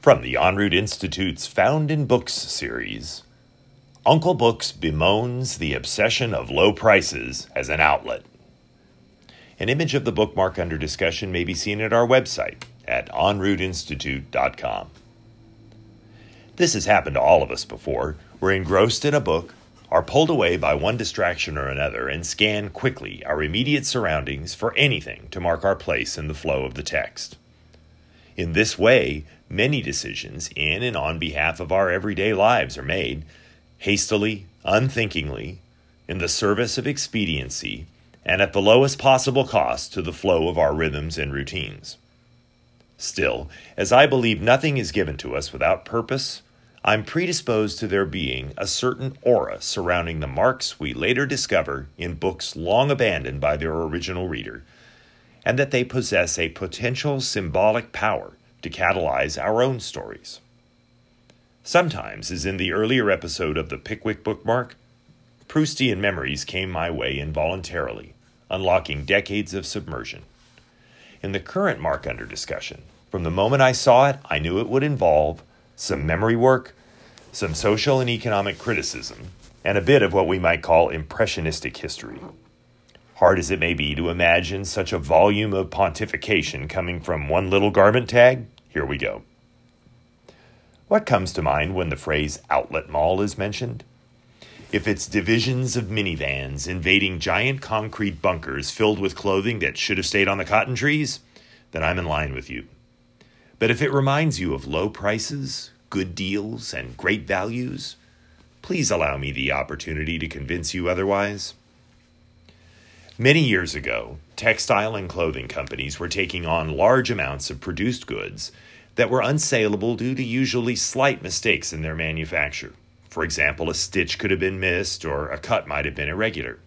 From the En route Institute's Found in Books series, Uncle Books bemoans the obsession of low prices as an outlet. An image of the bookmark under discussion may be seen at our website at enrouteinstitute.com. This has happened to all of us before. We're engrossed in a book, are pulled away by one distraction or another, and scan quickly our immediate surroundings for anything to mark our place in the flow of the text. In this way, many decisions in and on behalf of our everyday lives are made hastily, unthinkingly, in the service of expediency, and at the lowest possible cost to the flow of our rhythms and routines. Still, as I believe nothing is given to us without purpose, I'm predisposed to there being a certain aura surrounding the marks we later discover in books long abandoned by their original reader, and that they possess a potential symbolic power to catalyze our own stories. Sometimes, as in the earlier episode of the Pickwick bookmark, Proustian memories came my way involuntarily, unlocking decades of submersion. In the current mark under discussion, from the moment I saw it, I knew it would involve some memory work, some social and economic criticism, and a bit of what we might call impressionistic history. Hard as it may be to imagine such a volume of pontification coming from one little garment tag, here we go. What comes to mind when the phrase outlet mall is mentioned? If it's divisions of minivans invading giant concrete bunkers filled with clothing that should have stayed on the cotton trees, then I'm in line with you. But if it reminds you of low prices, good deals, and great values, please allow me the opportunity to convince you otherwise. Many years ago, textile and clothing companies were taking on large amounts of produced goods that were unsaleable due to usually slight mistakes in their manufacture. For example, a stitch could have been missed or a cut might have been irregular.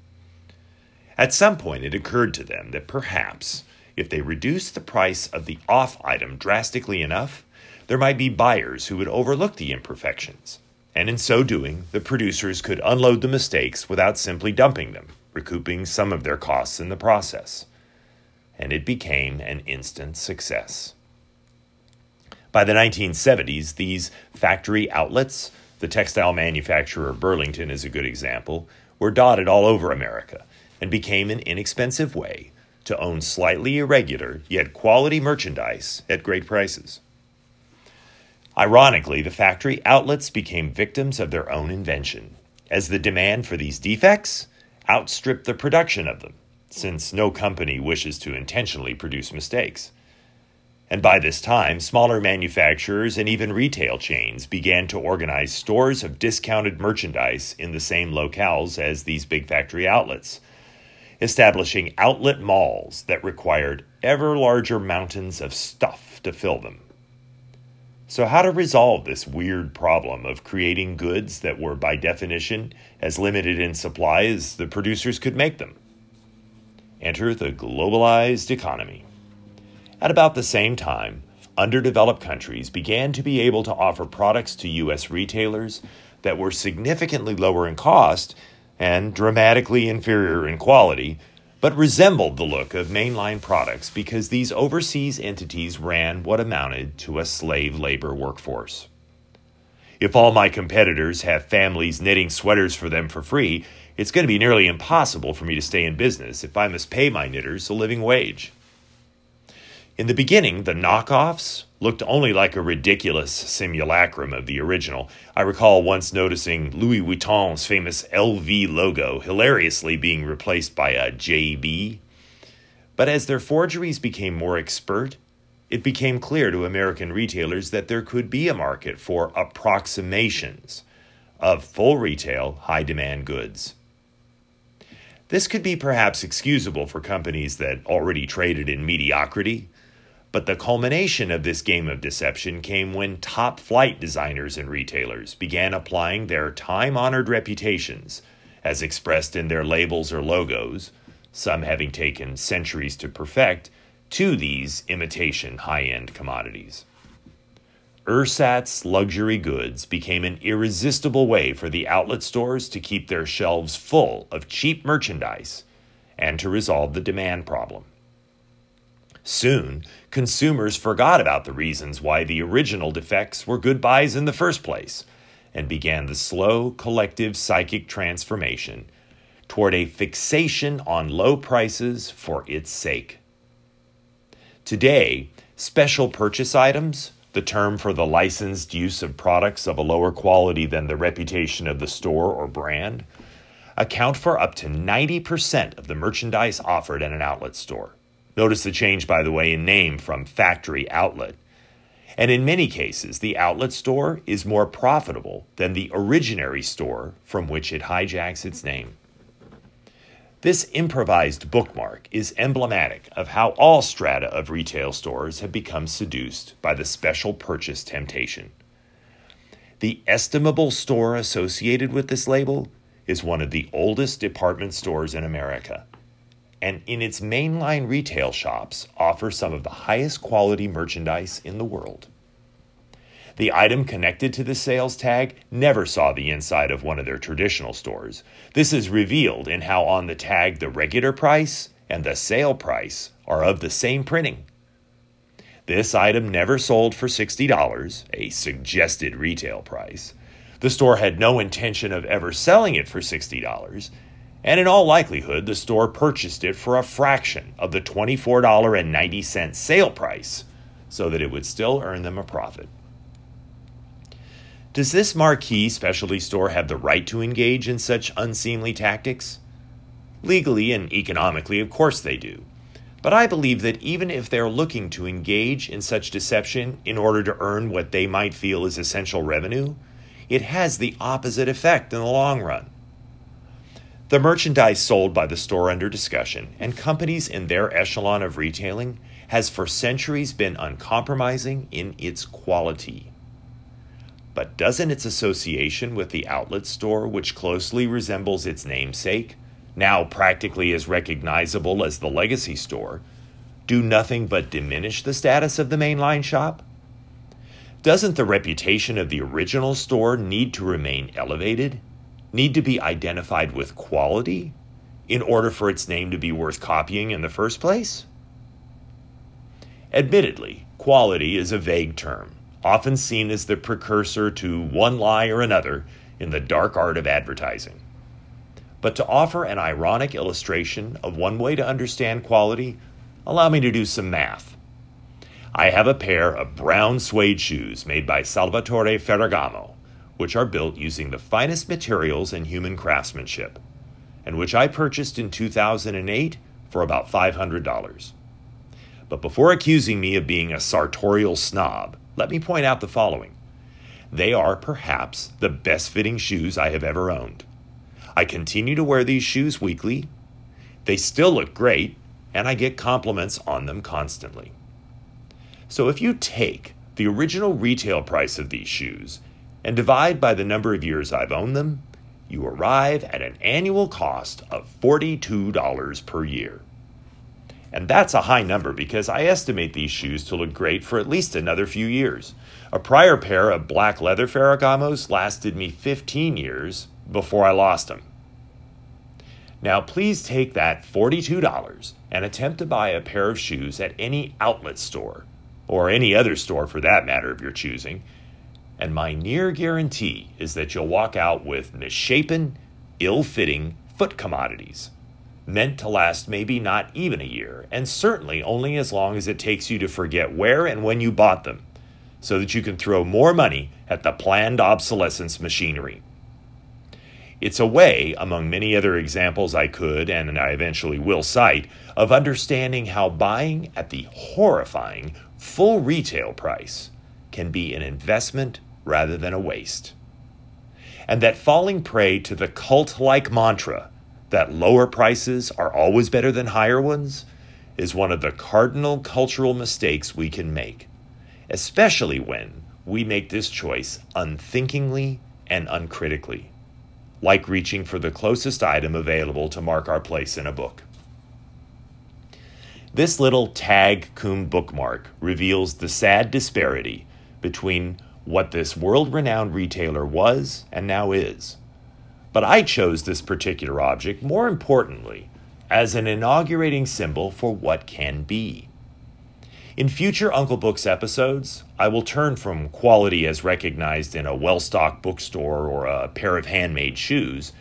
At some point, it occurred to them that perhaps if they reduced the price of the off item drastically enough, there might be buyers who would overlook the imperfections. And in so doing, the producers could unload the mistakes without simply dumping them, recouping some of their costs in the process. And it became an instant success. By the 1970s, these factory outlets, the textile manufacturer Burlington is a good example, were dotted all over America and became an inexpensive way to own slightly irregular yet quality merchandise at great prices. Ironically, the factory outlets became victims of their own invention, as the demand for these defects outstripped the production of them, since no company wishes to intentionally produce mistakes. And by this time, smaller manufacturers and even retail chains began to organize stores of discounted merchandise in the same locales as these big factory outlets, establishing outlet malls that required ever larger mountains of stuff to fill them. So, how to resolve this weird problem of creating goods that were, by definition, as limited in supply as the producers could make them? Enter the globalized economy. At about the same time, underdeveloped countries began to be able to offer products to U.S. retailers that were significantly lower in cost and dramatically inferior in quality, but resembled the look of mainline products because these overseas entities ran what amounted to a slave labor workforce. If all my competitors have families knitting sweaters for them for free, it's going to be nearly impossible for me to stay in business if I must pay my knitters a living wage. In the beginning, the knockoffs looked only like a ridiculous simulacrum of the original. I recall once noticing Louis Vuitton's famous LV logo hilariously being replaced by a JB. But as their forgeries became more expert, it became clear to American retailers that there could be a market for approximations of full retail, high demand goods. This could be perhaps excusable for companies that already traded in mediocrity but the culmination of this game of deception came when top flight designers and retailers began applying their time honored reputations, as expressed in their labels or logos, some having taken centuries to perfect, to these imitation high end commodities. Ersatz luxury goods became an irresistible way for the outlet stores to keep their shelves full of cheap merchandise and to resolve the demand problem. Soon, consumers forgot about the reasons why the original defects were good buys in the first place and began the slow collective psychic transformation toward a fixation on low prices for its sake. Today, special purchase items, the term for the licensed use of products of a lower quality than the reputation of the store or brand, account for up to 90% of the merchandise offered at an outlet store. Notice the change, by the way, in name from factory outlet. And in many cases, the outlet store is more profitable than the originary store from which it hijacks its name. This improvised bookmark is emblematic of how all strata of retail stores have become seduced by the special purchase temptation. The estimable store associated with this label is one of the oldest department stores in America, and in its mainline retail shops offers some of the highest quality merchandise in the world. The item connected to the sales tag never saw the inside of one of their traditional stores. This is revealed in how on the tag the regular price and the sale price are of the same printing. This item never sold for $60, a suggested retail price. The store had no intention of ever selling it for $60, and in all likelihood, the store purchased it for a fraction of the $24.90 sale price so that it would still earn them a profit. Does this marquee specialty store have the right to engage in such unseemly tactics? Legally and economically, of course they do. But I believe that even if they're looking to engage in such deception in order to earn what they might feel is essential revenue, it has the opposite effect in the long run. The merchandise sold by the store under discussion and companies in their echelon of retailing has for centuries been uncompromising in its quality. But doesn't its association with the outlet store, which closely resembles its namesake, now practically as recognizable as the legacy store, do nothing but diminish the status of the mainline shop? Doesn't the reputation of the original store need to remain elevated? Need to be identified with quality in order for its name to be worth copying in the first place? Admittedly, quality is a vague term, often seen as the precursor to one lie or another in the dark art of advertising. But to offer an ironic illustration of one way to understand quality, allow me to do some math. I have a pair of brown suede shoes made by Salvatore Ferragamo, which are built using the finest materials and human craftsmanship, and which I purchased in 2008 for about $500. But before accusing me of being a sartorial snob, let me point out the following. They are perhaps the best fitting shoes I have ever owned. I continue to wear these shoes weekly. They still look great, and I get compliments on them constantly. So if you take the original retail price of these shoes and divide by the number of years I've owned them, you arrive at an annual cost of $42 per year. And that's a high number because I estimate these shoes to look great for at least another few years. A prior pair of black leather Ferragamos lasted me 15 years before I lost them. Now, please take that $42 and attempt to buy a pair of shoes at any outlet store or any other store for that matter of your choosing. And my near guarantee is that you'll walk out with misshapen, ill fitting foot commodities, meant to last maybe not even a year, and certainly only as long as it takes you to forget where and when you bought them, so that you can throw more money at the planned obsolescence machinery. It's a way, among many other examples I could and I eventually will cite, of understanding how buying at the horrifying full retail price can be an investment rather than a waste. And that falling prey to the cult like mantra that lower prices are always better than higher ones is one of the cardinal cultural mistakes we can make, especially when we make this choice unthinkingly and uncritically, like reaching for the closest item available to mark our place in a book. This little tag cum bookmark reveals the sad disparity between what this world renowned retailer was and now is. But I chose this particular object, more importantly, as an inaugurating symbol for what can be. In future Uncle Books episodes, I will turn from quality as recognized in a well stocked bookstore or a pair of handmade shoes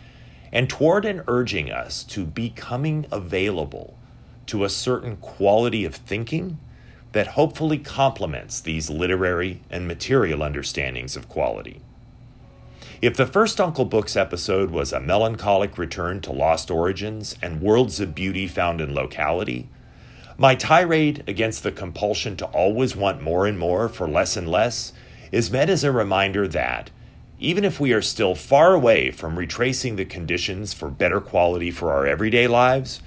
and toward an urging us to becoming available to a certain quality of thinking that hopefully complements these literary and material understandings of quality. If the first Uncle Books episode was a melancholic return to lost origins and worlds of beauty found in locality, my tirade against the compulsion to always want more and more for less and less is meant as a reminder that, even if we are still far away from retracing the conditions for better quality for our everyday lives,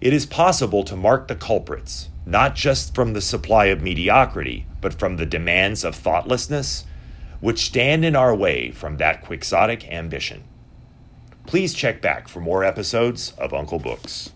it is possible to mark the culprits, not just from the supply of mediocrity, but from the demands of thoughtlessness, which stand in our way from that quixotic ambition. Please check back for more episodes of Uncle Books.